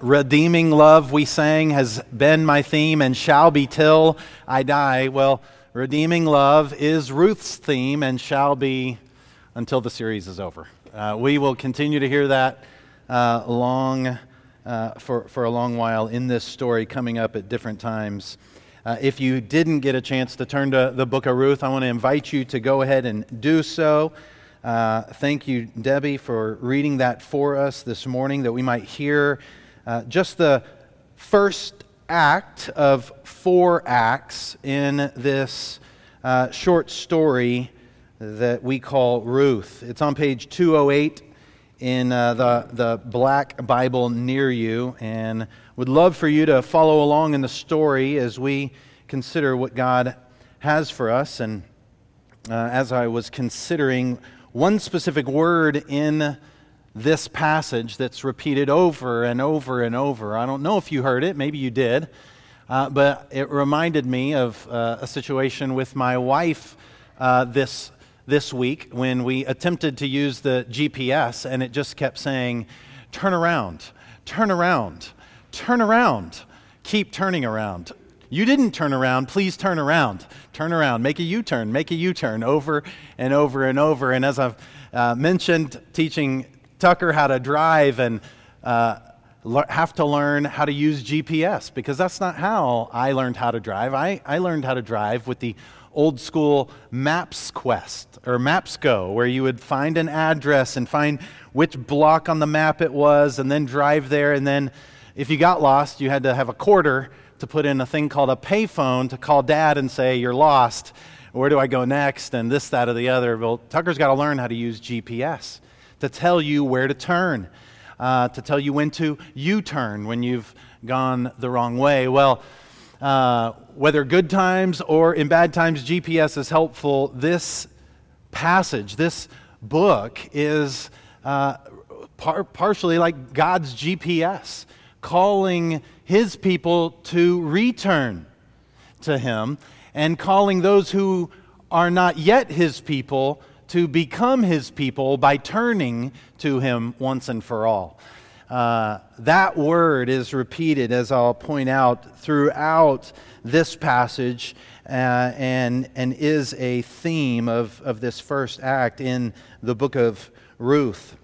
Redeeming love, we sang, has been my theme and shall be till I die. Well, redeeming love is Ruth's theme and shall be until the series is over. Uh, we will continue to hear that uh, long, uh, for, for a long while in this story coming up at different times. Uh, if you didn't get a chance to turn to the book of Ruth, I want to invite you to go ahead and do so. Uh, thank you, Debbie, for reading that for us this morning that we might hear uh, just the first act of four acts in this uh, short story that we call Ruth. It's on page 208 in uh, the, the black Bible near you, and would love for you to follow along in the story as we consider what God has for us. And uh, as I was considering one specific word in this passage that's repeated over and over and over. I don't know if you heard it, maybe you did, uh, but it reminded me of uh, a situation with my wife uh, this, this week when we attempted to use the GPS and it just kept saying, turn around, turn around, turn around, keep turning around. You didn't turn around, please turn around. Turn around, make a U turn, make a U turn over and over and over. And as I've uh, mentioned, teaching Tucker how to drive and uh, have to learn how to use GPS because that's not how I learned how to drive. I, I learned how to drive with the old school Maps Quest or Maps Go, where you would find an address and find which block on the map it was and then drive there. And then if you got lost, you had to have a quarter to put in a thing called a payphone to call dad and say, You're lost. Where do I go next? And this, that, or the other. Well, Tucker's got to learn how to use GPS to tell you where to turn, uh, to tell you when to U turn when you've gone the wrong way. Well, uh, whether good times or in bad times, GPS is helpful. This passage, this book, is uh, par- partially like God's GPS, calling his people to return to him and calling those who are not yet his people to become his people by turning to him once and for all. Uh, that word is repeated, as I'll point out, throughout this passage uh, and, and is a theme of, of this first act in the book of Ruth.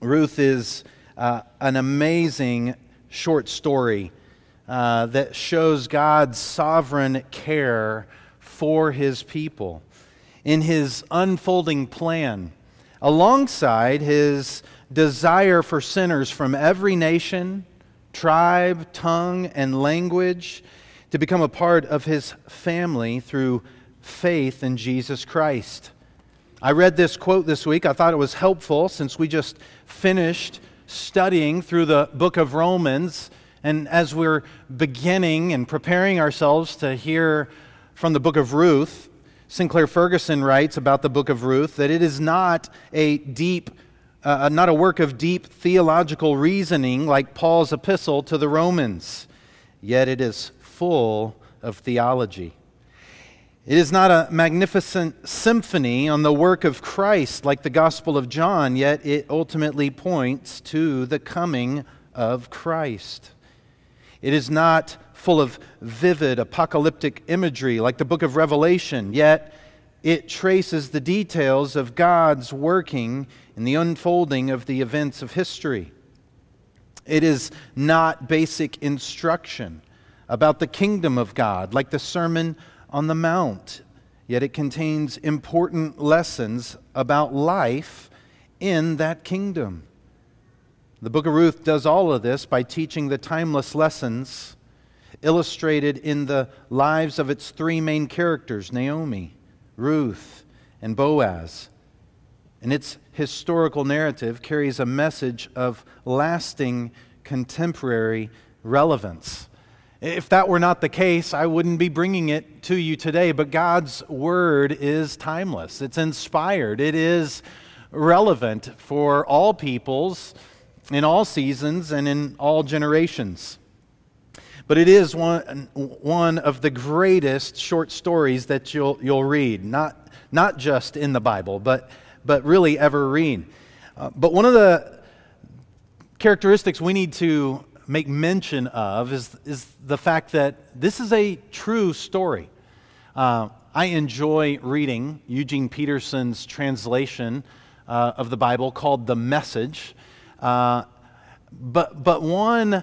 Ruth is uh, an amazing short story uh, that shows God's sovereign care for his people in his unfolding plan, alongside his desire for sinners from every nation, tribe, tongue, and language to become a part of his family through faith in Jesus Christ. I read this quote this week. I thought it was helpful since we just finished studying through the book of Romans. And as we're beginning and preparing ourselves to hear from the book of Ruth, Sinclair Ferguson writes about the book of Ruth that it is not a deep, uh, not a work of deep theological reasoning like Paul's epistle to the Romans, yet it is full of theology. It is not a magnificent symphony on the work of Christ like the Gospel of John, yet it ultimately points to the coming of Christ. It is not full of vivid apocalyptic imagery like the book of Revelation, yet it traces the details of God's working in the unfolding of the events of history. It is not basic instruction about the kingdom of God like the Sermon on the Mount, yet it contains important lessons about life in that kingdom. The book of Ruth does all of this by teaching the timeless lessons illustrated in the lives of its three main characters Naomi, Ruth, and Boaz. And its historical narrative carries a message of lasting contemporary relevance. If that were not the case, I wouldn't be bringing it to you today. But God's word is timeless, it's inspired, it is relevant for all peoples, in all seasons, and in all generations. But it is one, one of the greatest short stories that you'll, you'll read, not, not just in the Bible, but, but really ever read. Uh, but one of the characteristics we need to make mention of is, is the fact that this is a true story. Uh, I enjoy reading Eugene Peterson's translation uh, of the Bible called The Message. Uh, but, but one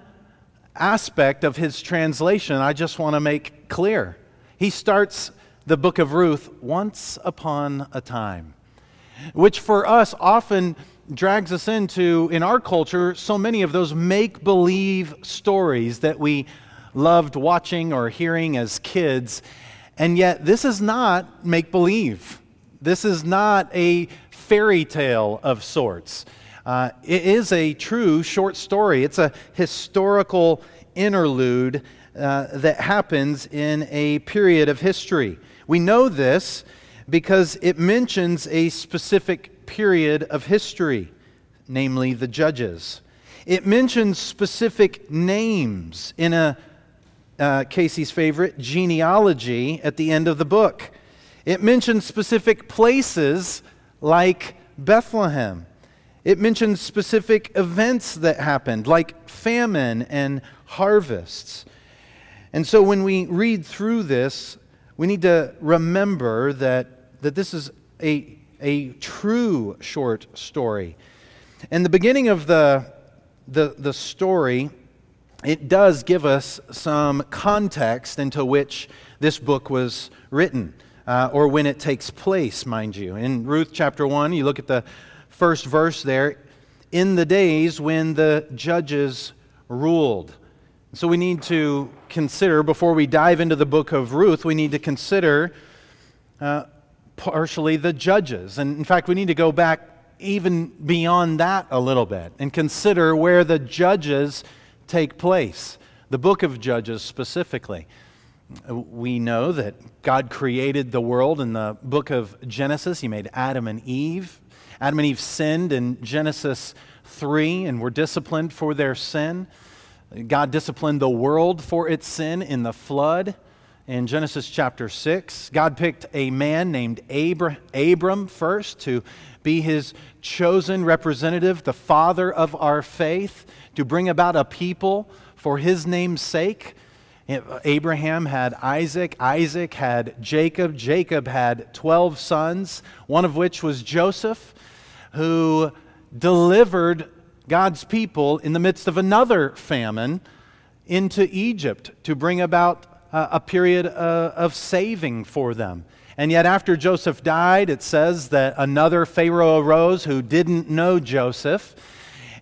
aspect of his translation I just want to make clear. He starts the book of Ruth once upon a time, which for us often drags us into, in our culture, so many of those make believe stories that we loved watching or hearing as kids. And yet, this is not make believe. This is not a fairy tale of sorts. Uh, it is a true short story, it's a historical interlude uh, that happens in a period of history. We know this because it mentions a specific period of history, namely the Judges. It mentions specific names in a uh, Casey's favorite genealogy at the end of the book. It mentions specific places like Bethlehem. It mentions specific events that happened, like famine and harvests. And so when we read through this, we need to remember that, that this is a, a true short story. And the beginning of the, the, the story, it does give us some context into which this book was written, uh, or when it takes place, mind you. In Ruth chapter 1, you look at the first verse there, in the days when the judges ruled. So we need to consider, before we dive into the book of Ruth, we need to consider uh, partially the judges. And in fact, we need to go back even beyond that a little bit and consider where the judges take place. The book of Judges specifically. We know that God created the world in the book of Genesis. He made Adam and Eve. Adam and Eve sinned in Genesis 3 and were disciplined for their sin. God disciplined the world for its sin in the flood in Genesis chapter 6. God picked a man named Abram first to be his chosen representative, the father of our faith, to bring about a people for his name's sake. Abraham had Isaac, Isaac had Jacob, Jacob had 12 sons, one of which was Joseph who delivered God's people in the midst of another famine into Egypt to bring about a period uh, of saving for them. And yet, after Joseph died, it says that another Pharaoh arose who didn't know Joseph.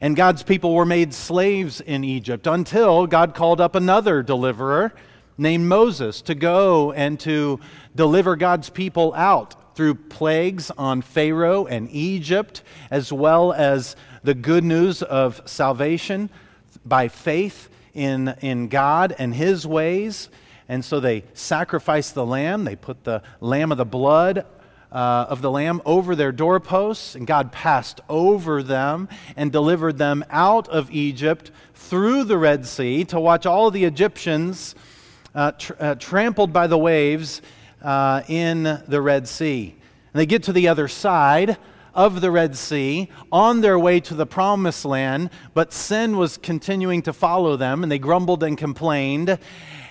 And God's people were made slaves in Egypt until God called up another deliverer named Moses to go and to deliver God's people out through plagues on Pharaoh and Egypt, as well as the good news of salvation by faith in, in God and His ways. And so they sacrificed the lamb. They put the lamb of the blood uh, of the lamb over their doorposts, and God passed over them and delivered them out of Egypt through the Red Sea to watch all the Egyptians uh, tr- uh, trampled by the waves uh, in the Red Sea. And they get to the other side of the Red Sea on their way to the promised land, but sin was continuing to follow them, and they grumbled and complained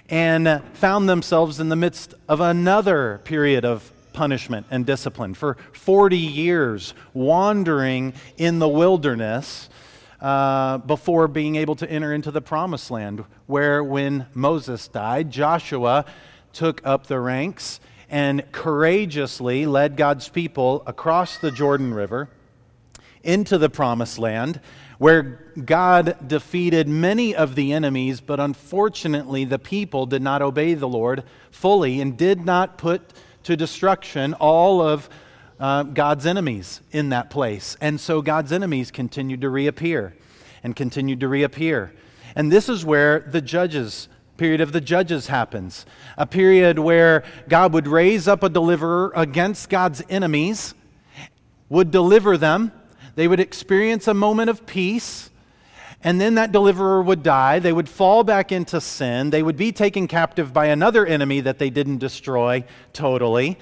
and found themselves in the midst of another period of punishment and discipline for 40 years, wandering in the wilderness. Uh, before being able to enter into the promised land, where when Moses died, Joshua took up the ranks and courageously led God's people across the Jordan River into the promised land where God defeated many of the enemies, but unfortunately the people did not obey the Lord fully and did not put to destruction all of uh, God's enemies in that place. And so God's enemies continued to reappear and continued to reappear. And this is where the judges period of the judges happens, a period where God would raise up a deliverer against God's enemies, would deliver them, they would experience a moment of peace, and then that deliverer would die. They would fall back into sin. They would be taken captive by another enemy that they didn't destroy totally.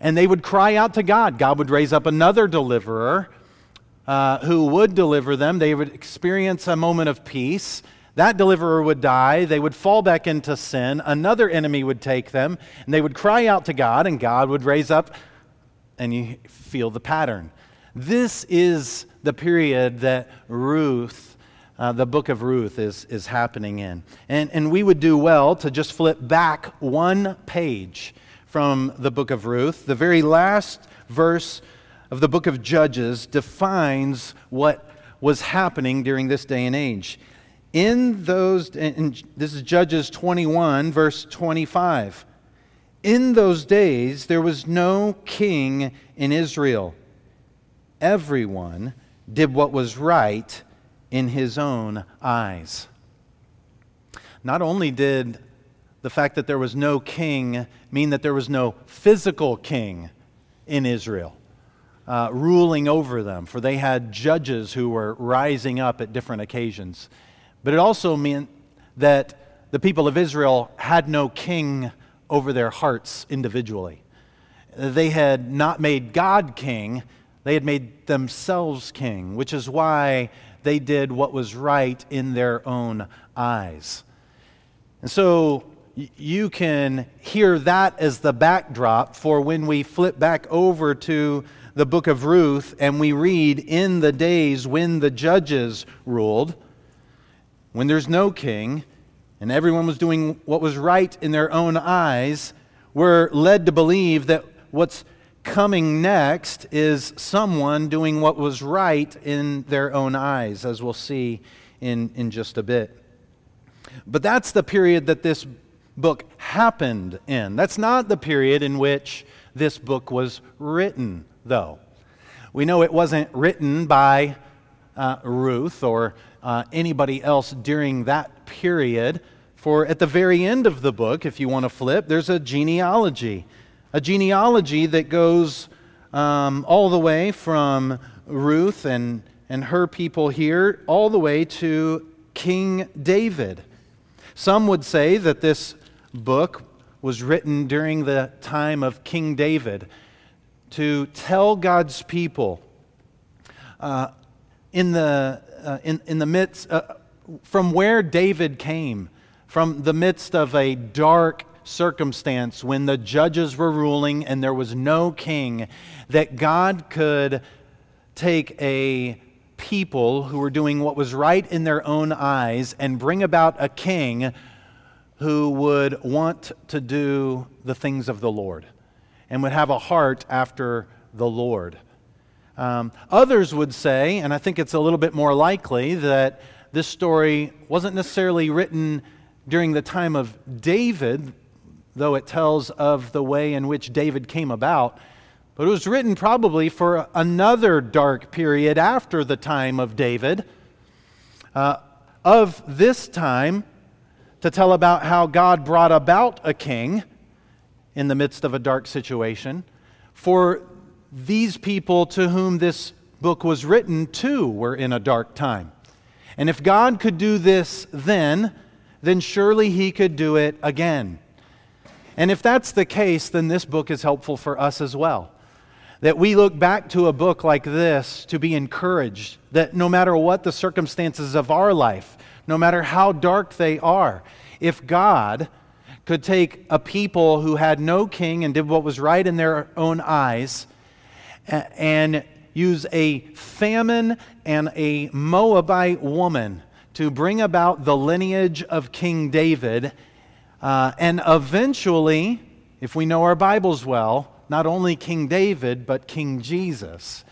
And they would cry out to God. God would raise up another deliverer uh, who would deliver them. They would experience a moment of peace. That deliverer would die. They would fall back into sin. Another enemy would take them, and they would cry out to God, and God would raise up, and you feel the pattern. This is the period that Ruth, uh, the book of Ruth, is, is happening in. And, and we would do well to just flip back one page from the book of Ruth. The very last verse of the book of Judges defines what was happening during this day and age. In those, and this is Judges 21, verse 25. In those days, there was no king in Israel. Everyone did what was right in his own eyes. Not only did the fact that there was no king mean that there was no physical king in Israel uh, ruling over them, for they had judges who were rising up at different occasions. But it also meant that the people of Israel had no king over their hearts individually. They had not made God king, they had made themselves king, which is why they did what was right in their own eyes. And so you can hear that as the backdrop for when we flip back over to the book of Ruth and we read, In the days when the judges ruled, when there's no king, and everyone was doing what was right in their own eyes, we're led to believe that what's coming next is someone doing what was right in their own eyes, as we'll see in, in just a bit. But that's the period that this book happened in. That's not the period in which this book was written, though. We know it wasn't written by uh, Ruth or uh, anybody else during that period. For at the very end of the book, if you want to flip, there's a genealogy. A genealogy that goes um, all the way from Ruth and, and her people here, all the way to King David. Some would say that this book was written during the time of King David to tell God's people uh, in, the, uh, in, in the midst, uh, from where David came, from the midst of a dark circumstance when the judges were ruling and there was no king, that God could take a people who were doing what was right in their own eyes and bring about a king who would want to do the things of the Lord and would have a heart after the Lord. Um, others would say, and I think it's a little bit more likely, that this story wasn't necessarily written during the time of David, though it tells of the way in which David came about, but it was written probably for another dark period after the time of David. Uh, of this time, to tell about how God brought about a king in the midst of a dark situation. For these people to whom this book was written, too, were in a dark time. And if God could do this then, then surely he could do it again. And if that's the case, then this book is helpful for us as well. That we look back to a book like this to be encouraged, that no matter what the circumstances of our life, no matter how dark they are. If God could take a people who had no king and did what was right in their own eyes and use a famine and a Moabite woman to bring about the lineage of King David, uh, and eventually, if we know our Bibles well, not only King David, but King Jesus,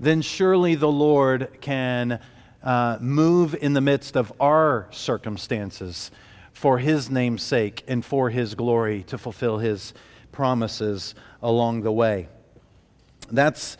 then surely the Lord can uh, move in the midst of our circumstances for His name's sake and for His glory to fulfill His promises along the way. That's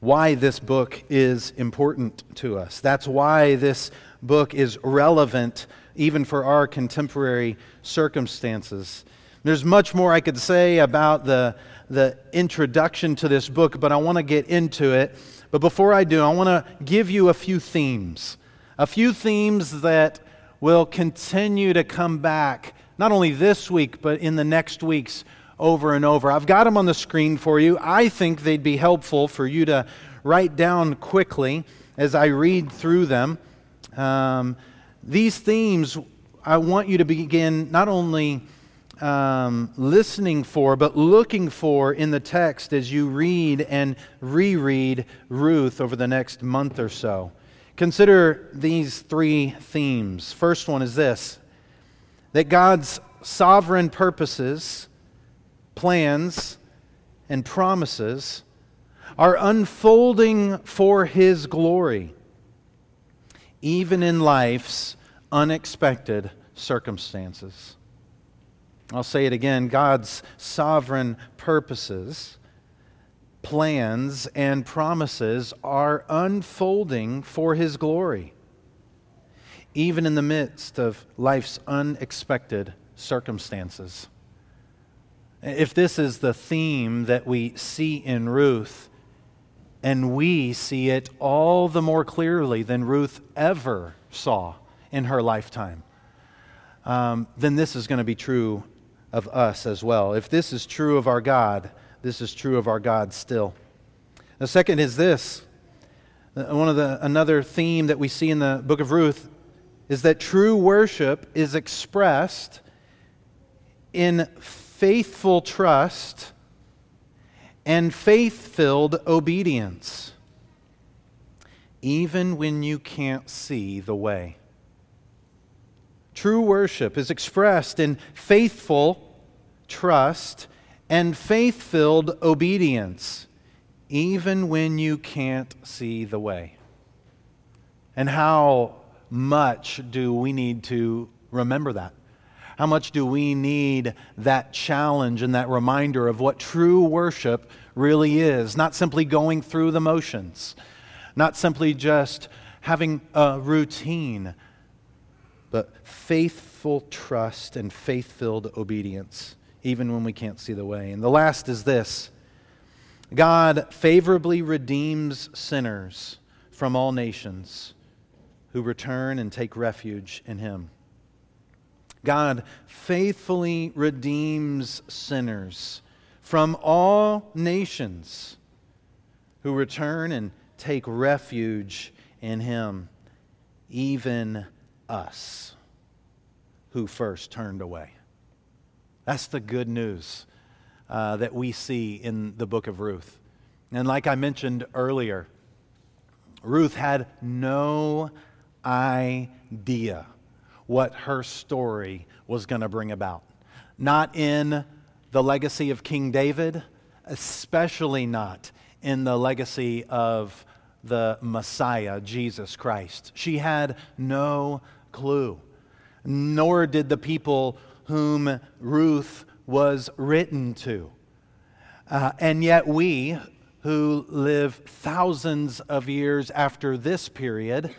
why this book is important to us. That's why this book is relevant even for our contemporary circumstances. There's much more I could say about the, the introduction to this book, but I want to get into it. But before I do, I want to give you a few themes. A few themes that will continue to come back, not only this week, but in the next weeks over and over. I've got them on the screen for you. I think they'd be helpful for you to write down quickly. as I read through them, um, these themes I want you to begin not only um, listening for, but looking for in the text as you read and reread Ruth over the next month or so. Consider these three themes. First one is this that God's sovereign purposes, plans, and promises are unfolding for His glory, even in life's unexpected circumstances. I'll say it again God's sovereign purposes, plans, and promises are unfolding for His glory, even in the midst of life's unexpected circumstances. If this is the theme that we see in Ruth, and we see it all the more clearly than Ruth ever saw in her lifetime, um, then this is going to be true of us as well. If this is true of our God, this is true of our God still. The second is this. Uh, one of the another theme that we see in the book of Ruth is that true worship is expressed in faithful trust and faith-filled obedience even when you can't see the way. True worship is expressed in faithful trust and faith filled obedience, even when you can't see the way. And how much do we need to remember that? How much do we need that challenge and that reminder of what true worship really is? Not simply going through the motions, not simply just having a routine, but faithful trust and faith filled obedience, even when we can't see the way. And the last is this God favorably redeems sinners from all nations who return and take refuge in Him. God faithfully redeems sinners from all nations who return and take refuge in Him, even us who first turned away. That's the good news uh, that we see in the book of Ruth. And like I mentioned earlier, Ruth had no idea what her story was going to bring about. Not in the legacy of King David, especially not in the legacy of the Messiah, Jesus Christ. She had no clue, nor did the people whom Ruth was written to. Uh, and yet, we who live thousands of years after this period,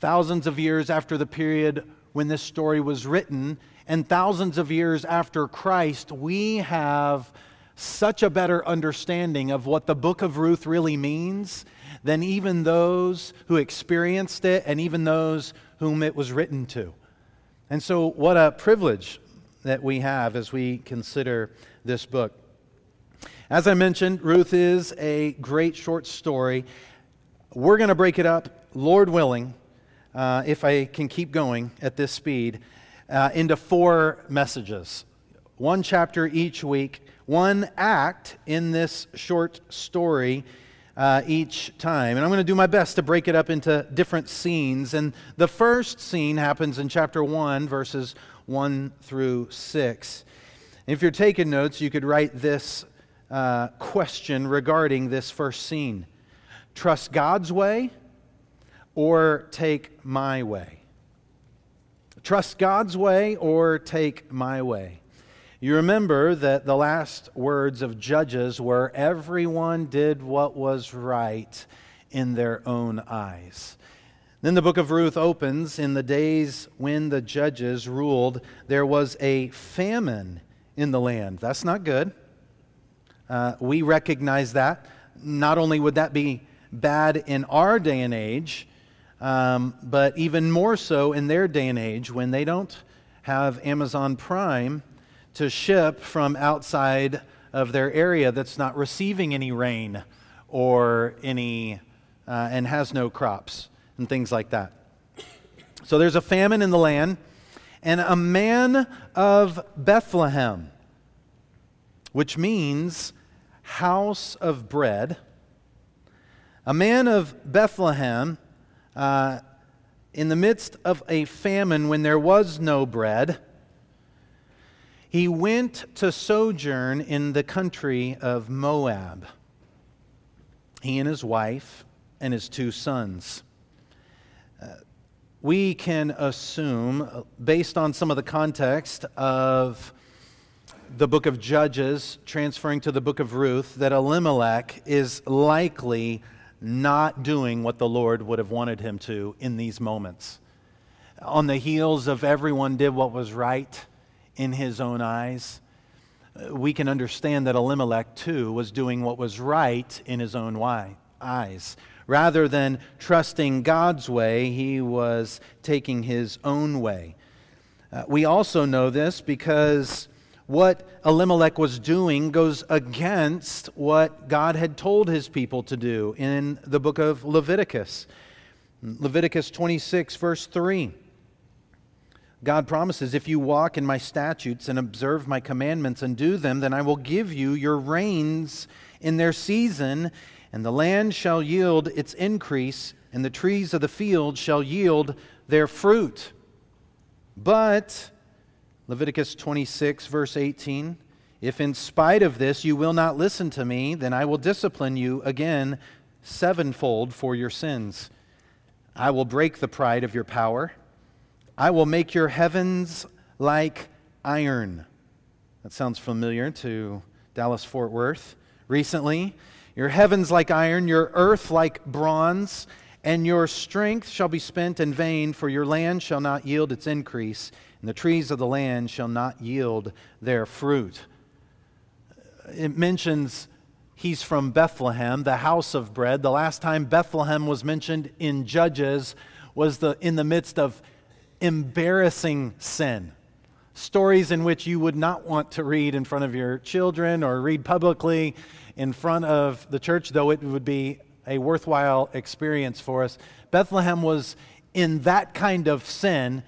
thousands of years after the period when this story was written, and thousands of years after Christ, we have such a better understanding of what the book of Ruth really means than even those who experienced it and even those whom it was written to. And so, what a privilege that we have as we consider this book. As I mentioned, Ruth is a great short story. We're going to break it up, Lord willing, uh, if I can keep going at this speed, uh, into four messages. One chapter each week, one act in this short story uh, each time. And I'm going to do my best to break it up into different scenes. And the first scene happens in chapter 1, verses 1 through 6. And if you're taking notes, you could write this uh, question regarding this first scene Trust God's way or take my way? Trust God's way or take my way? You remember that the last words of Judges were everyone did what was right in their own eyes. Then the book of Ruth opens in the days when the judges ruled, there was a famine in the land. That's not good. Uh, we recognize that. Not only would that be bad in our day and age, um, but even more so in their day and age when they don't have Amazon Prime to ship from outside of their area that's not receiving any rain or any uh, and has no crops and things like that. So there's a famine in the land, and a man of Bethlehem, which means house of bread. A man of Bethlehem, uh, in the midst of a famine when there was no bread, he went to sojourn in the country of Moab. He and his wife and his two sons. Uh, we can assume, based on some of the context of the book of Judges transferring to the book of Ruth, that Elimelech is likely not doing what the Lord would have wanted him to in these moments. On the heels of everyone did what was right in his own eyes, we can understand that Elimelech too was doing what was right in his own eyes. Rather than trusting God's way, he was taking his own way. Uh, we also know this because what Elimelech was doing goes against what God had told his people to do in the book of Leviticus. Leviticus 26, verse 3. God promises, If you walk in my statutes and observe my commandments and do them, then I will give you your rains in their season, and the land shall yield its increase, and the trees of the field shall yield their fruit. But Leviticus 26, verse 18 If in spite of this you will not listen to me, then I will discipline you again sevenfold for your sins. I will break the pride of your power. I will make your heavens like iron. That sounds familiar to Dallas Fort Worth recently. Your heavens like iron, your earth like bronze, and your strength shall be spent in vain, for your land shall not yield its increase and the trees of the land shall not yield their fruit. It mentions he's from Bethlehem, the house of bread. The last time Bethlehem was mentioned in Judges was the, in the midst of embarrassing sin. Stories in which you would not want to read in front of your children or read publicly in front of the church, though it would be a worthwhile experience for us. Bethlehem was in that kind of sin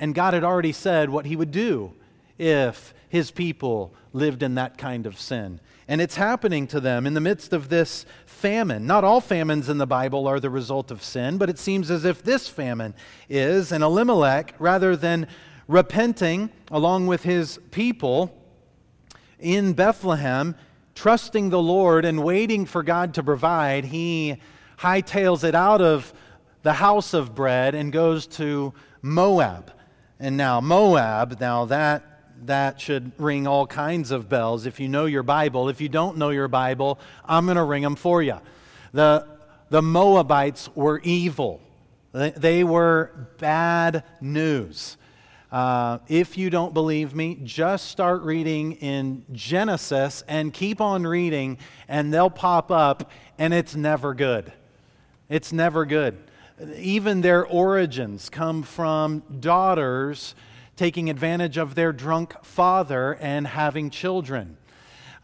and God had already said what he would do if his people lived in that kind of sin. And it's happening to them in the midst of this famine. Not all famines in the Bible are the result of sin, but it seems as if this famine is. And Elimelech, rather than repenting along with his people in Bethlehem, trusting the Lord and waiting for God to provide, he hightails it out of the house of bread and goes to Moab. And now Moab, now that that should ring all kinds of bells if you know your Bible. If you don't know your Bible, I'm going to ring them for you. The, the Moabites were evil, they, they were bad news. Uh, if you don't believe me, just start reading in Genesis and keep on reading, and they'll pop up, and it's never good. It's never good. Even their origins come from daughters taking advantage of their drunk father and having children.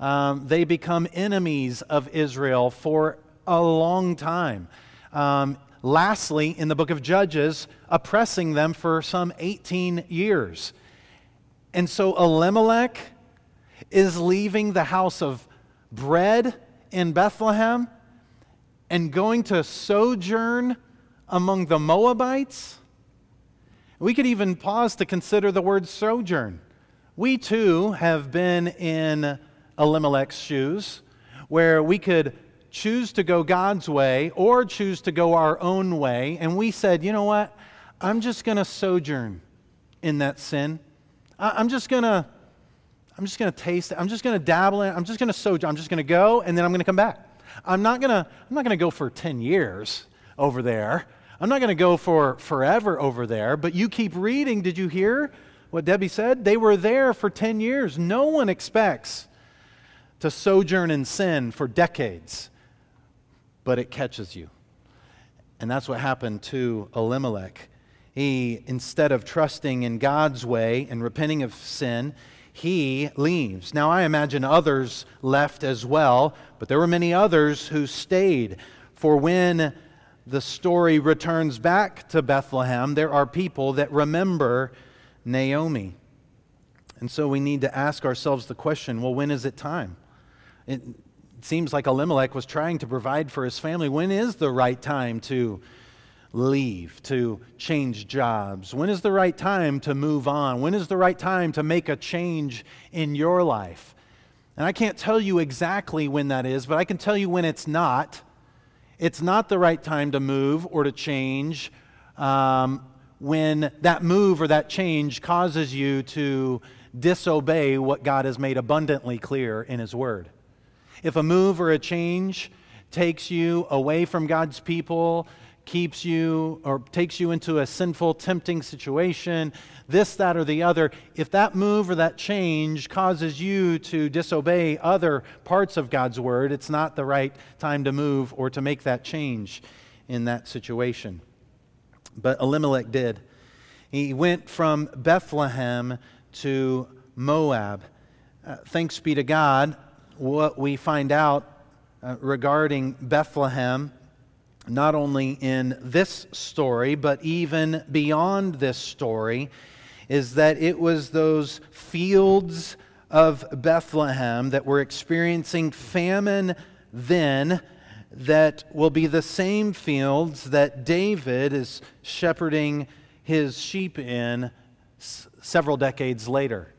Um, they become enemies of Israel for a long time. Um, lastly, in the book of Judges, oppressing them for some 18 years. And so Elimelech is leaving the house of bread in Bethlehem and going to sojourn among the Moabites. We could even pause to consider the word sojourn. We too have been in Elimelech's shoes, where we could choose to go God's way or choose to go our own way. And we said, you know what? I'm just going to sojourn in that sin. I'm just going to. I'm just going to taste it. I'm just going to dabble in it. I'm just going to sojourn. I'm just going to go and then I'm going to come back. I'm not going to I'm not going to go for 10 years over there. I'm not going to go for forever over there, but you keep reading. Did you hear what Debbie said? They were there for 10 years. No one expects to sojourn in sin for decades, but it catches you. And that's what happened to Elimelech. He, instead of trusting in God's way and repenting of sin, he leaves. Now, I imagine others left as well, but there were many others who stayed. For when the story returns back to Bethlehem, there are people that remember Naomi. And so we need to ask ourselves the question well, when is it time? It seems like Elimelech was trying to provide for his family. When is the right time to leave, to change jobs? When is the right time to move on? When is the right time to make a change in your life? And I can't tell you exactly when that is, but I can tell you when it's not. It's not the right time to move or to change um, when that move or that change causes you to disobey what God has made abundantly clear in His Word. If a move or a change takes you away from God's people, keeps you or takes you into a sinful, tempting situation, this, that, or the other, if that move or that change causes you to disobey other parts of God's word, it's not the right time to move or to make that change in that situation. But Elimelech did. He went from Bethlehem to Moab. Uh, thanks be to God, what we find out uh, regarding Bethlehem, not only in this story, but even beyond this story, is that it was those fields of Bethlehem that were experiencing famine then that will be the same fields that David is shepherding his sheep in s- several decades later.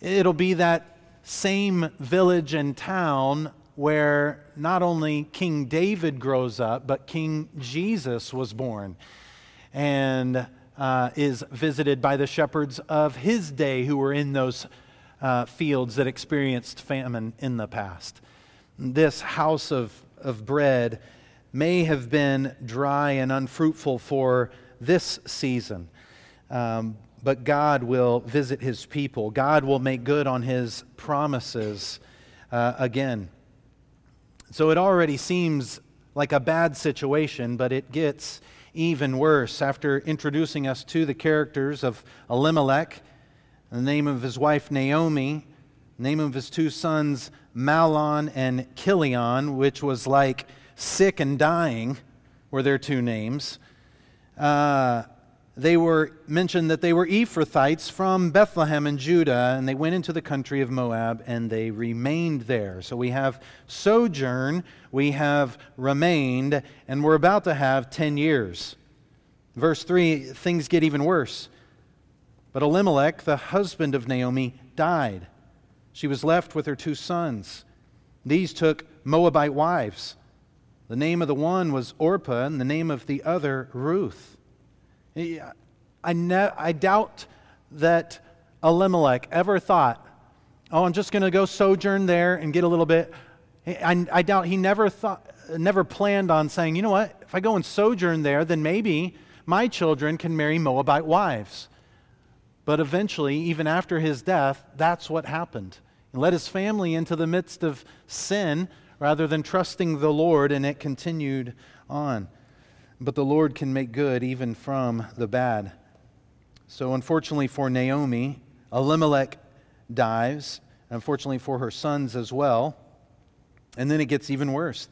It'll be that same village and town where not only King David grows up, but King Jesus was born and uh, is visited by the shepherds of his day who were in those uh, fields that experienced famine in the past. This house of, of bread may have been dry and unfruitful for this season. Um, but God will visit his people. God will make good on his promises uh, again. So it already seems like a bad situation, but it gets even worse. After introducing us to the characters of Elimelech, the name of his wife Naomi, name of his two sons Mahlon and Chilion, which was like sick and dying, were their two names. Uh, they were mentioned that they were Ephrathites from Bethlehem in Judah, and they went into the country of Moab and they remained there. So we have sojourn, we have remained, and we're about to have 10 years. Verse 3 things get even worse. But Elimelech, the husband of Naomi, died. She was left with her two sons. These took Moabite wives. The name of the one was Orpah, and the name of the other Ruth. I, ne- I doubt that Elimelech ever thought, oh, I'm just going to go sojourn there and get a little bit. I, I doubt he never thought, never planned on saying, you know what, if I go and sojourn there, then maybe my children can marry Moabite wives. But eventually, even after his death, that's what happened. He led his family into the midst of sin rather than trusting the Lord, and it continued on but the Lord can make good even from the bad. So, unfortunately for Naomi, Elimelech dies, unfortunately for her sons as well. And then it gets even worse.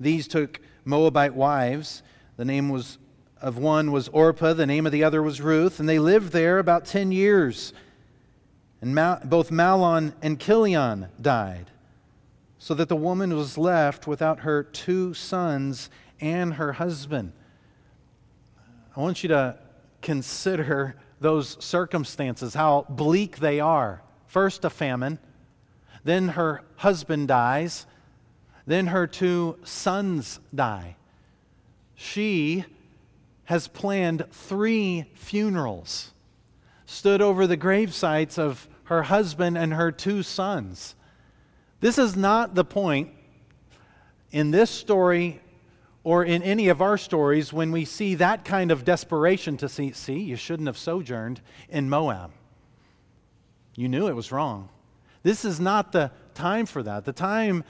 These took Moabite wives. The name was of one was Orpah, the name of the other was Ruth, and they lived there about 10 years. And both Mahlon and Chilion died, so that the woman was left without her two sons and her husband. I want you to consider those circumstances, how bleak they are. First, a famine, then her husband dies, then her two sons die. She has planned three funerals, stood over the grave sites of her husband and her two sons. This is not the point in this story or in any of our stories when we see that kind of desperation to see, see, you shouldn't have sojourned in Moab. You knew it was wrong. This is not the time for that. The time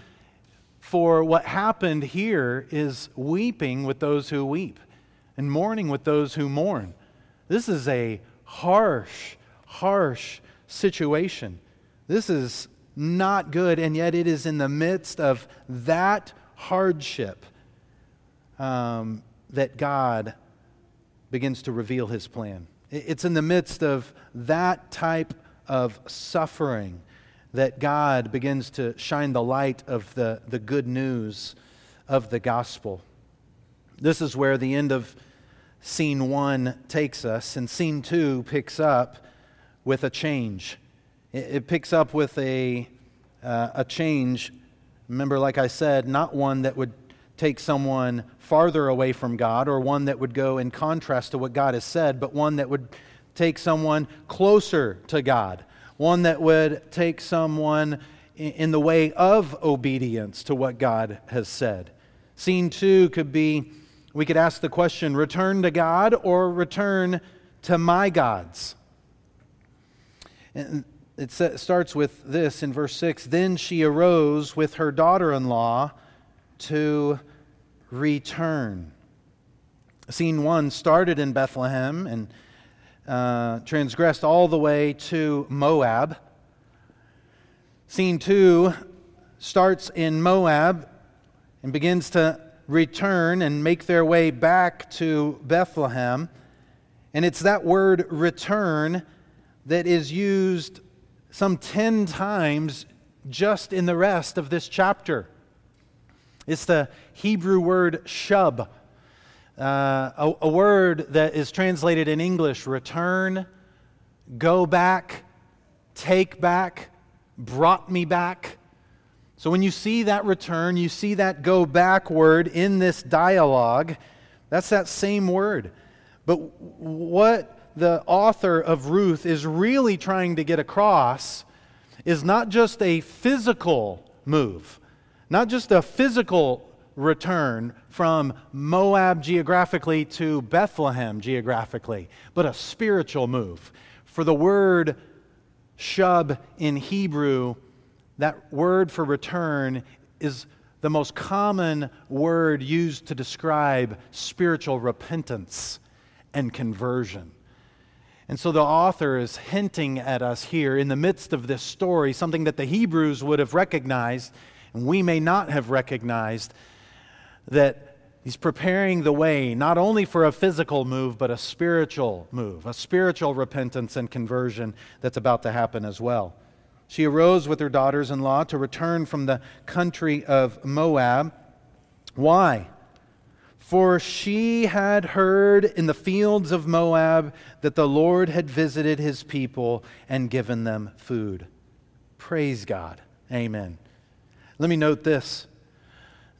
for what happened here is weeping with those who weep and mourning with those who mourn. This is a harsh, harsh situation. This is not good, and yet it is in the midst of that hardship um, that God begins to reveal his plan. It's in the midst of that type of suffering that God begins to shine the light of the, the good news of the gospel. This is where the end of scene one takes us, and scene two picks up with a change. It, picks up with a, uh, a change. Remember, like I said, not one that would take someone farther away from God or one that would go in contrast to what God has said, but one that would take someone closer to God, one that would take someone in the way of obedience to what God has said. Scene two could be we could ask the question return to God or return to my gods? And it starts with this in verse 6 Then she arose with her daughter in law to return. Scene one started in Bethlehem and uh, transgressed all the way to Moab. Scene two starts in Moab and begins to return and make their way back to Bethlehem. And it's that word return that is used some 10 times just in the rest of this chapter. It's the Hebrew word shub, uh, a, a word that is translated in English return, go back, take back, brought me back. So when you see that return, you see that go backward in this dialogue, that's that same word. But what the author of Ruth is really trying to get across is not just a physical move, not just a physical return from Moab geographically to Bethlehem geographically, but a spiritual move. For the word shub in Hebrew, that word for return is the most common word used to describe spiritual repentance and conversion. And so the author is hinting at us here in the midst of this story, something that the Hebrews would have recognized, and we may not have recognized, that he's preparing the way not only for a physical move, but a spiritual move, a spiritual repentance and conversion that's about to happen as well. She arose with her daughters in law to return from the country of Moab. Why? For she had heard in the fields of Moab that the Lord had visited his people and given them food. Praise God. Amen. Let me note this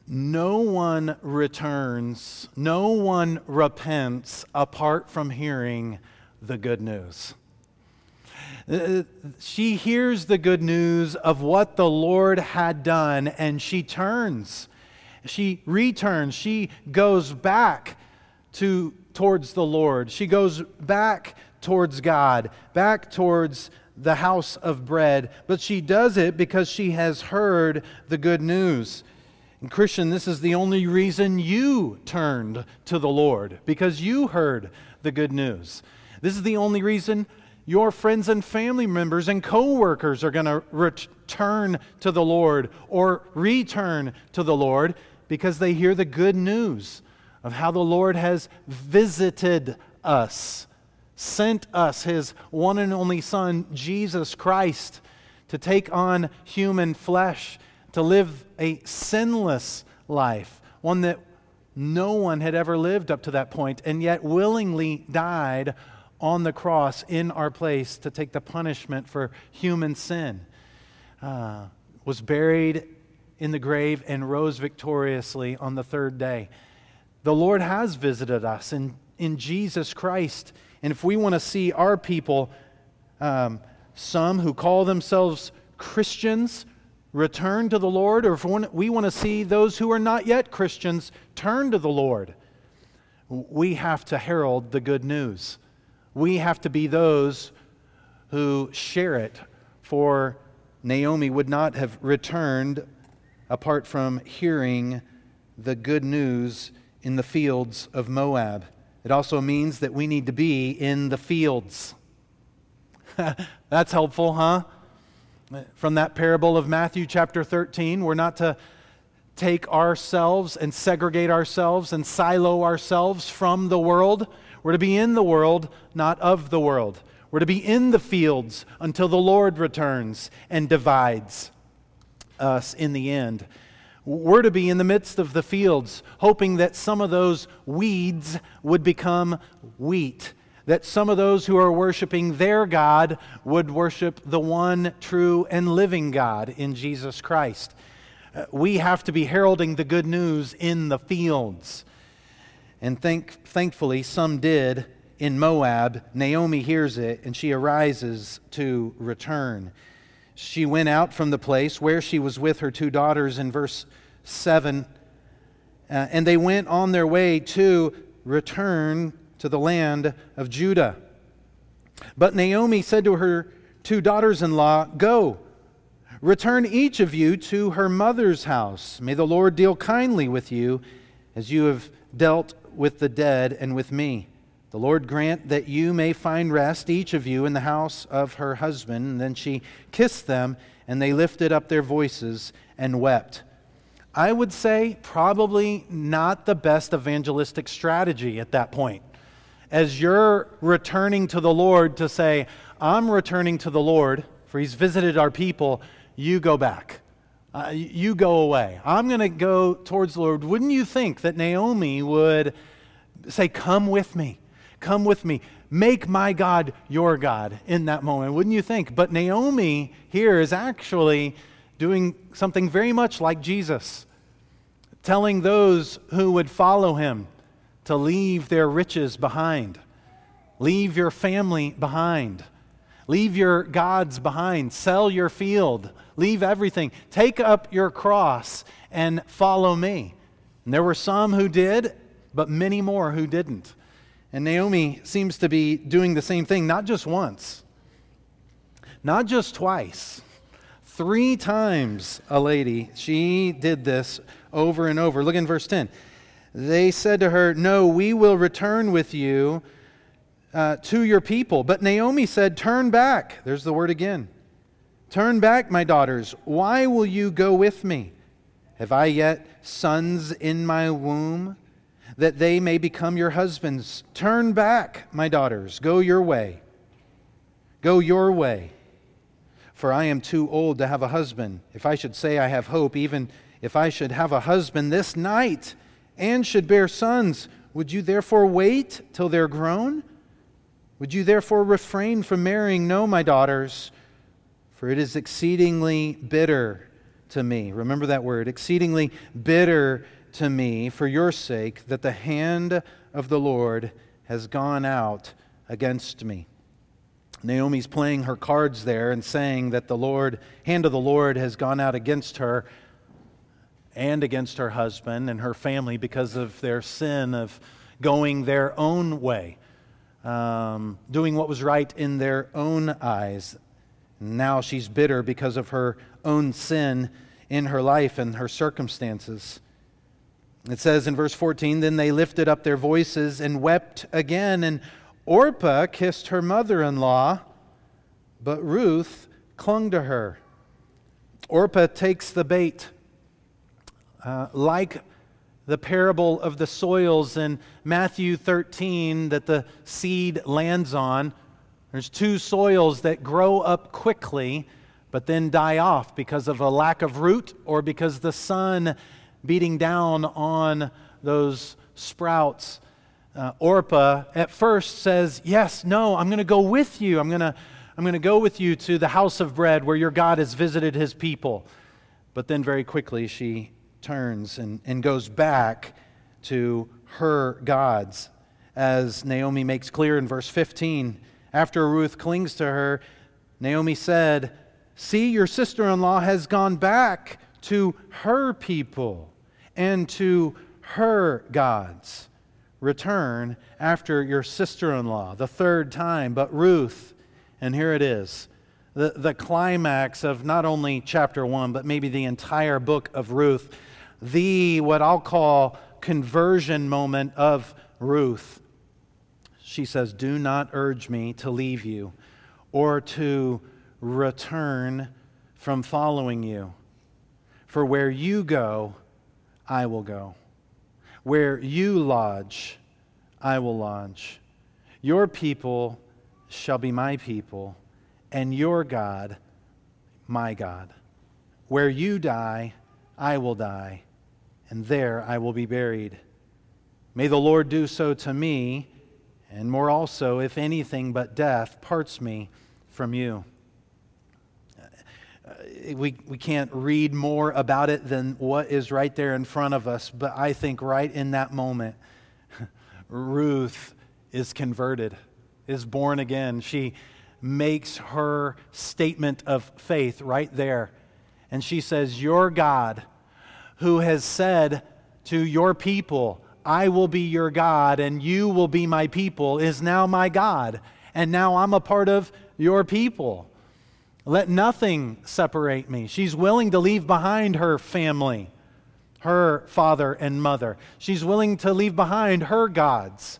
no one returns, no one repents apart from hearing the good news. Uh, she hears the good news of what the Lord had done and she turns she returns. She goes back to, towards the Lord. She goes back towards God, back towards the house of bread. But she does it because she has heard the good news. And, Christian, this is the only reason you turned to the Lord, because you heard the good news. This is the only reason your friends and family members and coworkers are going to return to the Lord or return to the Lord because they hear the good news of how the Lord has visited us, sent us his one and only Son, Jesus Christ, to take on human flesh, to live a sinless life, one that no one had ever lived up to that point, and yet willingly died on the cross in our place to take the punishment for human sin. Uh, was buried in the grave and rose victoriously on the third day. The Lord has visited us in, in Jesus Christ. And if we want to see our people, um, some who call themselves Christians, return to the Lord, or if we want to see those who are not yet Christians turn to the Lord, we have to herald the good news. We have to be those who share it, for Naomi would not have returned apart from hearing the good news in the fields of Moab. It also means that we need to be in the fields. That's helpful, huh? From that parable of Matthew chapter 13, we're not to take ourselves and segregate ourselves and silo ourselves from the world. We're to be in the world, not of the world. We're to be in the fields until the Lord returns and divides us in the end. We're to be in the midst of the fields, hoping that some of those weeds would become wheat, that some of those who are worshiping their God would worship the one true and living God in Jesus Christ. Uh, we have to be heralding the good news in the fields. And thank, thankfully, some did in Moab. Naomi hears it and she arises to return she went out from the place where she was with her two daughters in verse 7. Uh, and they went on their way to return to the land of Judah. But Naomi said to her two daughters in law, Go, return each of you to her mother's house. May the Lord deal kindly with you as you have dealt with the dead and with me. The Lord grant that you may find rest, each of you, in the house of her husband. And then she kissed them, and they lifted up their voices and wept. I would say probably not the best evangelistic strategy at that point. As you're returning to the Lord to say, I'm returning to the Lord, for he's visited our people, you go back. Uh, you go away. I'm going to go towards the Lord. Wouldn't you think that Naomi would say, Come with me? Come with me. Make my God your God in that moment, wouldn't you think? But Naomi here is actually doing something very much like Jesus, telling those who would follow him to leave their riches behind, leave your family behind, leave your gods behind, sell your field, leave everything, take up your cross and follow me. And there were some who did, but many more who didn't. And Naomi seems to be doing the same thing, not just once, not just twice. Three times a lady, she did this over and over. Look in verse 10. They said to her, No, we will return with you uh, to your people. But Naomi said, Turn back. There's the word again. Turn back, my daughters. Why will you go with me? Have I yet sons in my womb? That they may become your husbands. Turn back, my daughters, go your way. Go your way. For I am too old to have a husband. If I should say I have hope, even if I should have a husband this night and should bear sons, would you therefore wait till they're grown? Would you therefore refrain from marrying? No, my daughters, for it is exceedingly bitter to me. Remember that word, exceedingly bitter to me for your sake that the hand of the Lord has gone out against me. Naomi's playing her cards there and saying that the Lord, hand of the Lord has gone out against her and against her husband and her family because of their sin of going their own way, um, doing what was right in their own eyes. Now she's bitter because of her own sin in her life and her circumstances. It says in verse 14 Then they lifted up their voices and wept again, and Orpah kissed her mother in law, but Ruth clung to her. Orpah takes the bait. Uh, like the parable of the soils in Matthew 13 that the seed lands on, there's two soils that grow up quickly but then die off because of a lack of root or because the sun beating down on those sprouts. Uh, Orpah at first says, Yes, no, I'm going to go with you. I'm going to I'm going to go with you to the house of bread where your God has visited his people. But then very quickly she turns and, and goes back to her gods. As Naomi makes clear in verse 15, after Ruth clings to her, Naomi said, See, your sister in law has gone back to her people and to her gods. Return after your sister in law, the third time, but Ruth, and here it is the, the climax of not only chapter one, but maybe the entire book of Ruth, the what I'll call conversion moment of Ruth. She says, Do not urge me to leave you or to return from following you. For where you go, I will go. Where you lodge, I will lodge. Your people shall be my people, and your God, my God. Where you die, I will die, and there I will be buried. May the Lord do so to me, and more also, if anything but death parts me from you. Uh, we, we can't read more about it than what is right there in front of us, but I think right in that moment, Ruth is converted, is born again. She makes her statement of faith right there. And she says, Your God, who has said to your people, I will be your God and you will be my people, is now my God. And now I'm a part of your people. Let nothing separate me. She's willing to leave behind her family, her father and mother. She's willing to leave behind her gods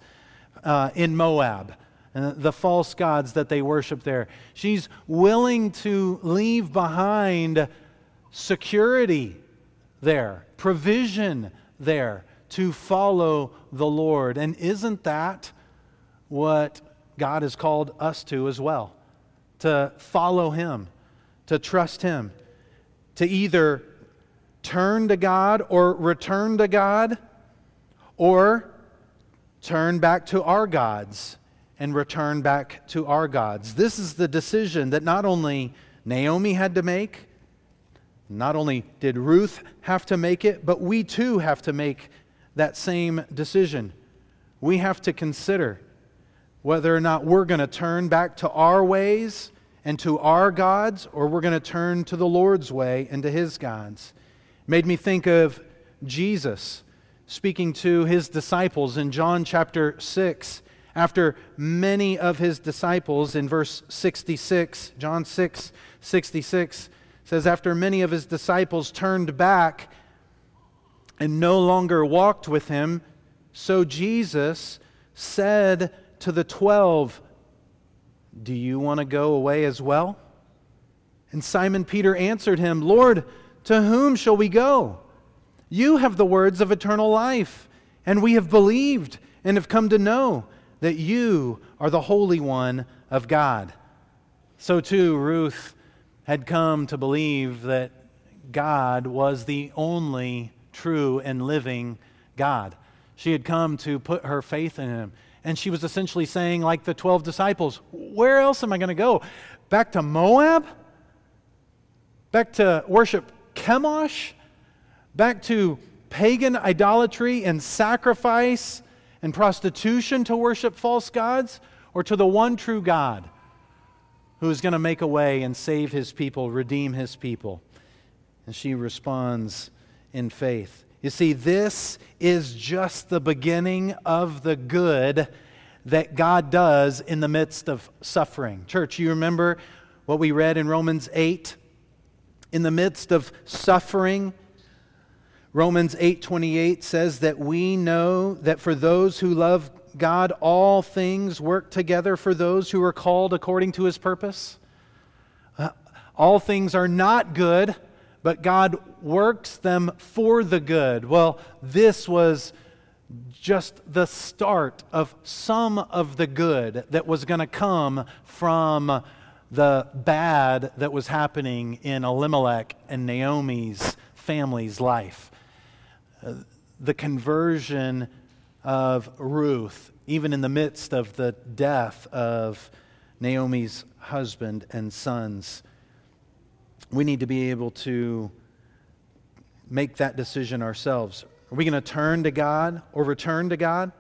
uh, in Moab, uh, the false gods that they worship there. She's willing to leave behind security there, provision there, to follow the Lord. And isn't that what God has called us to as well? To follow Him, to trust Him, to either turn to God or return to God, or turn back to our gods and return back to our gods. This is the decision that not only Naomi had to make, not only did Ruth have to make it, but we too have to make that same decision. We have to consider whether or not we're going to turn back to our ways and to our gods, or we're going to turn to the Lord's way and to his gods. Made me think of Jesus speaking to his disciples in John chapter 6. After many of his disciples, in verse 66, John 6 66 says, After many of his disciples turned back and no longer walked with him, so Jesus said to the twelve, Do you want to go away as well? And Simon Peter answered him, Lord, to whom shall we go? You have the words of eternal life, and we have believed and have come to know that you are the Holy One of God. So too, Ruth had come to believe that God was the only true and living God. She had come to put her faith in Him. And she was essentially saying, like the 12 disciples, Where else am I going to go? Back to Moab? Back to worship Chemosh? back to pagan idolatry and sacrifice and prostitution to worship false gods, or to the one true God who is going to make a way and save his people, redeem his people? And she responds in faith. You see, this is just the beginning of the good that God does in the midst of suffering. Church, you remember what we read in Romans 8? In the midst of suffering, Romans 8:28 says that we know that for those who love God all things work together for those who are called according to his purpose. Uh, all things are not good, but God works them for the good. Well, this was just the start of some of the good that was going to come from the bad that was happening in Elimelech and Naomi's family's life the conversion of Ruth, even in the midst of the death of Naomi's husband and sons. We need to be able to make that decision ourselves. Are we going to turn to God or return to God?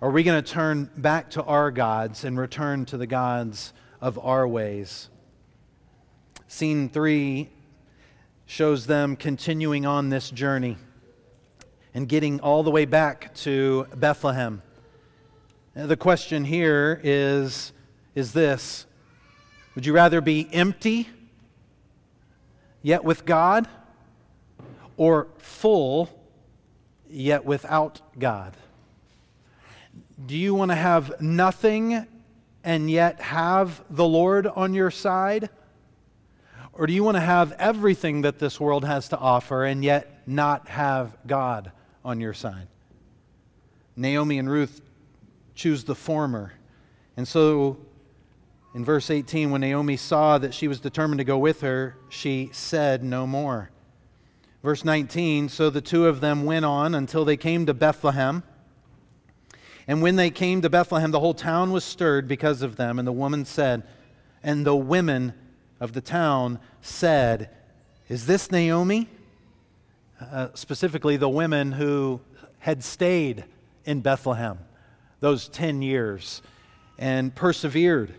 Are we going to turn back to our gods and return to the gods of our ways? Scene three shows them continuing on this journey and getting all the way back to Bethlehem. Now, the question here is, is this Would you rather be empty, yet with God, or full, yet without God? Do you want to have nothing and yet have the Lord on your side? Or do you want to have everything that this world has to offer and yet not have God on your side? Naomi and Ruth choose the former. And so in verse 18, when Naomi saw that she was determined to go with her, she said no more. Verse 19 So the two of them went on until they came to Bethlehem. And when they came to Bethlehem, the whole town was stirred because of them. And the woman said, and the women of the town said, Is this Naomi? Uh, specifically, the women who had stayed in Bethlehem those 10 years and persevered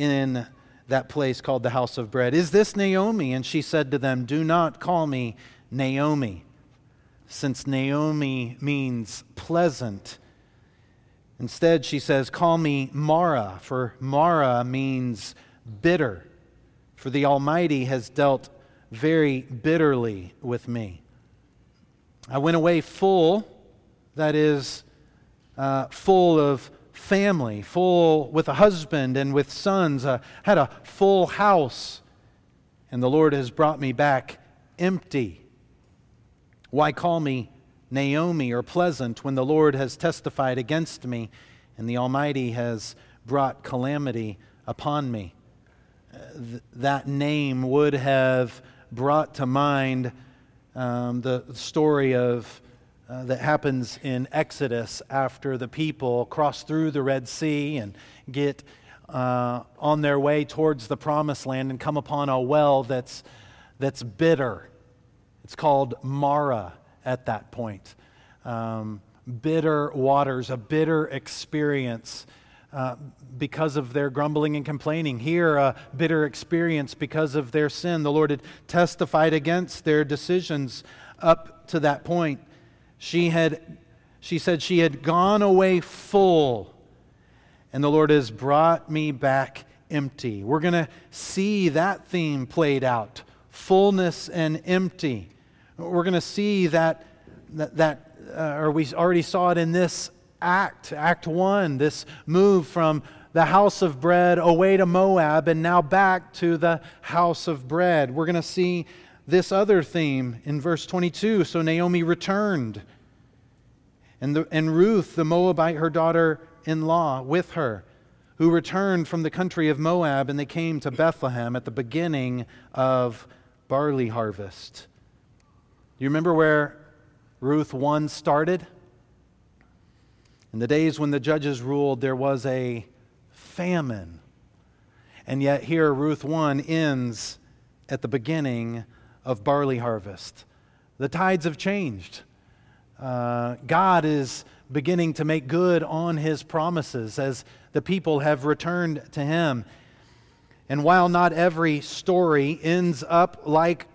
in that place called the house of bread. Is this Naomi? And she said to them, Do not call me Naomi, since Naomi means pleasant. Instead, she says, Call me Mara, for Mara means bitter. For the Almighty has dealt very bitterly with me. I went away full, that is, uh, full of family, full with a husband and with sons, uh, had a full house, and the Lord has brought me back empty. Why call me Naomi or pleasant when the Lord has testified against me and the Almighty has brought calamity upon me? th- that name would have brought to mind um, the story of uh, that happens in Exodus after the people cross through the Red Sea and get uh, on their way towards the promised land and come upon a well that's, that's bitter. It's called Mara at that point. Um, bitter waters, a bitter experience. Uh, because of their grumbling and complaining. Here, a bitter experience because of their sin. The Lord had testified against their decisions up to that point. She had, she said, she had gone away full, and the Lord has brought me back empty. We're going to see that theme played out fullness and empty. We're going to see that, that, that uh, or we already saw it in this act, Act 1, this move from the house of bread away to Moab and now back to the house of bread. We're going to see this other theme in verse 22. So Naomi returned, and, the, and Ruth, the Moabite, her daughter in law, with her, who returned from the country of Moab, and they came to Bethlehem at the beginning of barley harvest. You remember where Ruth 1 started? In the days when the judges ruled, there was a famine. And yet, here, Ruth 1 ends at the beginning of barley harvest. The tides have changed. Uh, God is beginning to make good on his promises as the people have returned to him. And while not every story ends up like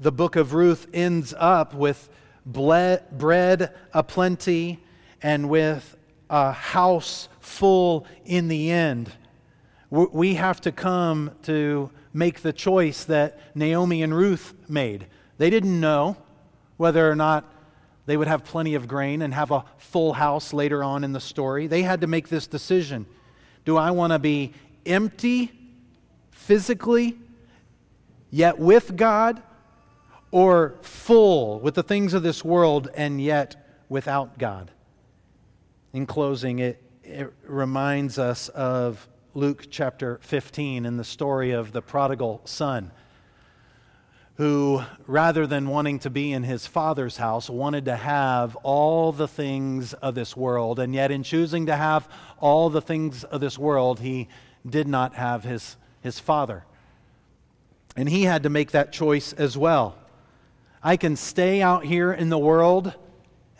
the book of Ruth ends up with ble- bread aplenty and with a house full in the end. We have to come to make the choice that Naomi and Ruth made. They didn't know whether or not they would have plenty of grain and have a full house later on in the story. They had to make this decision. Do I want to be empty physically, yet with God, or full with the things of this world and yet without God? In closing, it, it reminds us of Luke chapter 15 in the story of the prodigal son who, rather than wanting to be in his father's house, wanted to have all the things of this world. And yet, in choosing to have all the things of this world, he did not have his, his father. And he had to make that choice as well. I can stay out here in the world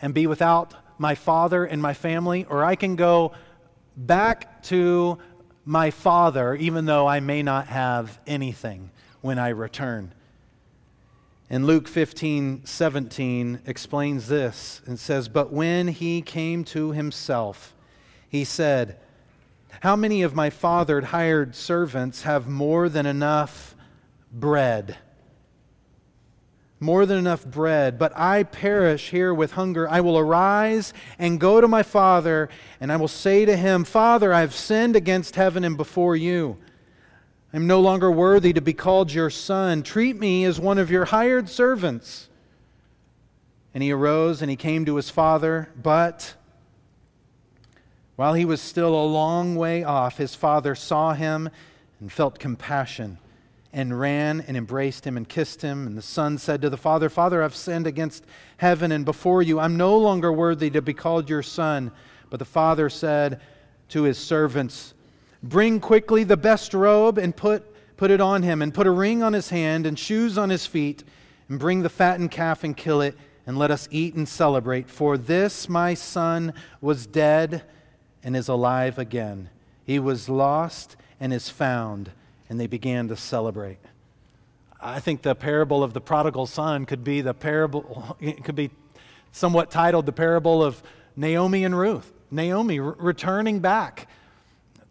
and be without my father and my family, or I can go back to my father, even though I may not have anything when I return. And Luke 15, 17 explains this and says, But when he came to himself, he said, How many of my fathered hired servants have more than enough bread? More than enough bread, but I perish here with hunger. I will arise and go to my father, and I will say to him, Father, I have sinned against heaven and before you. I'm no longer worthy to be called your son. Treat me as one of your hired servants. And he arose and he came to his father, but while he was still a long way off, his father saw him and felt compassion and ran and embraced him and kissed him. And the son said to the father, Father, I've sinned against heaven and before you. I'm no longer worthy to be called your son. But the father said to his servants, Bring quickly the best robe and put, put it on him, and put a ring on his hand and shoes on his feet, and bring the fattened calf and kill it, and let us eat and celebrate. For this my son was dead and is alive again. He was lost and is found. And they began to celebrate. I think the parable of the prodigal son could be the parable, it could be somewhat titled the parable of Naomi and Ruth. Naomi returning back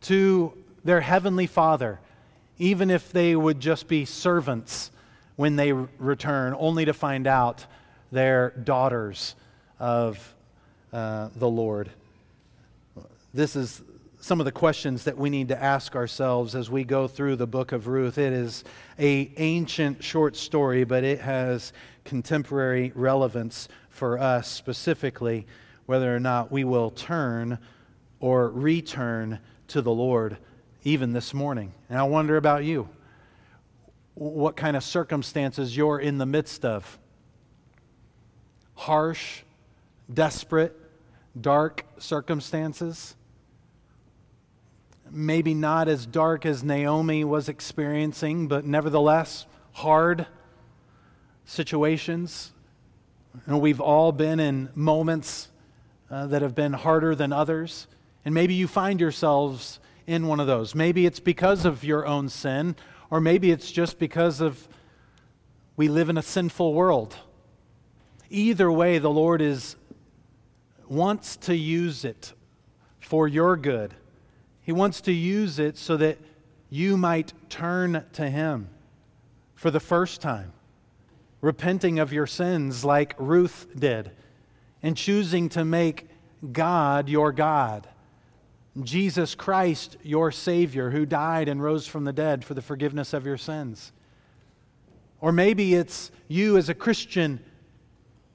to their heavenly Father, even if they would just be servants when they return, only to find out they're daughters of uh, the Lord. This is some of the questions that we need to ask ourselves as we go through the book of Ruth. It is a ancient short story, but it has contemporary relevance for us specifically whether or not we will turn or return to the Lord even this morning. And I wonder about you. What kind of circumstances you're in the midst of? Harsh, desperate, dark circumstances? Maybe not as dark as Naomi was experiencing, but nevertheless hard situations. And we've all been in moments uh, that have been harder than others. And maybe you find yourselves in one of those. Maybe it's because of your own sin, or maybe it's just because of we live in a sinful world. Either way, the Lord is wants to use it for your good. He wants to use it so that you might turn to Him for the first time, repenting of your sins like Ruth did, and choosing to make God your God. Jesus Christ, your Savior, who died and rose from the dead for the forgiveness of your sins. Or maybe it's you as a Christian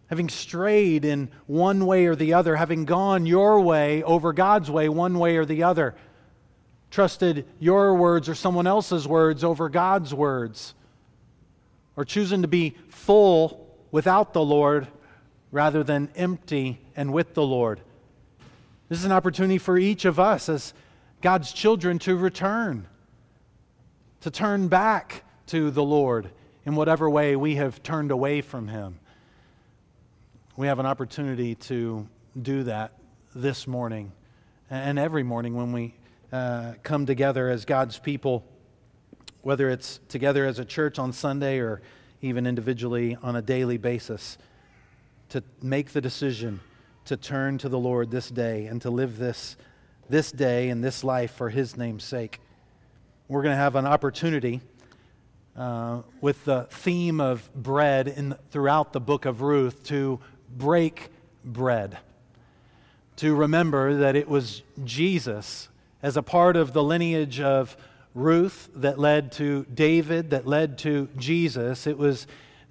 having strayed in one way or the other, having gone your way over God's way, one way or the other, trusted your words or someone else's words over God's words, or choosing to be full without the Lord rather than empty and with the Lord. This is an opportunity for each of us as God's children to return, to turn back to the Lord in whatever way we have turned away from Him. We have an opportunity to do that this morning and every morning when we uh, come together as God's people, whether it's together as a church on Sunday or even individually on a daily basis, to make the decision to turn to the Lord this day and to live this, this day and this life for His name's sake. We're going to have an opportunity uh, with the theme of bread in, throughout the book of Ruth to break bread, to remember that it was Jesus as a part of the lineage of Ruth that led to David, that led to Jesus. It was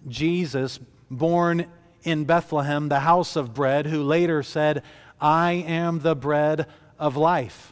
Jesus born in Bethlehem, the house of bread, who later said, I am the bread of life.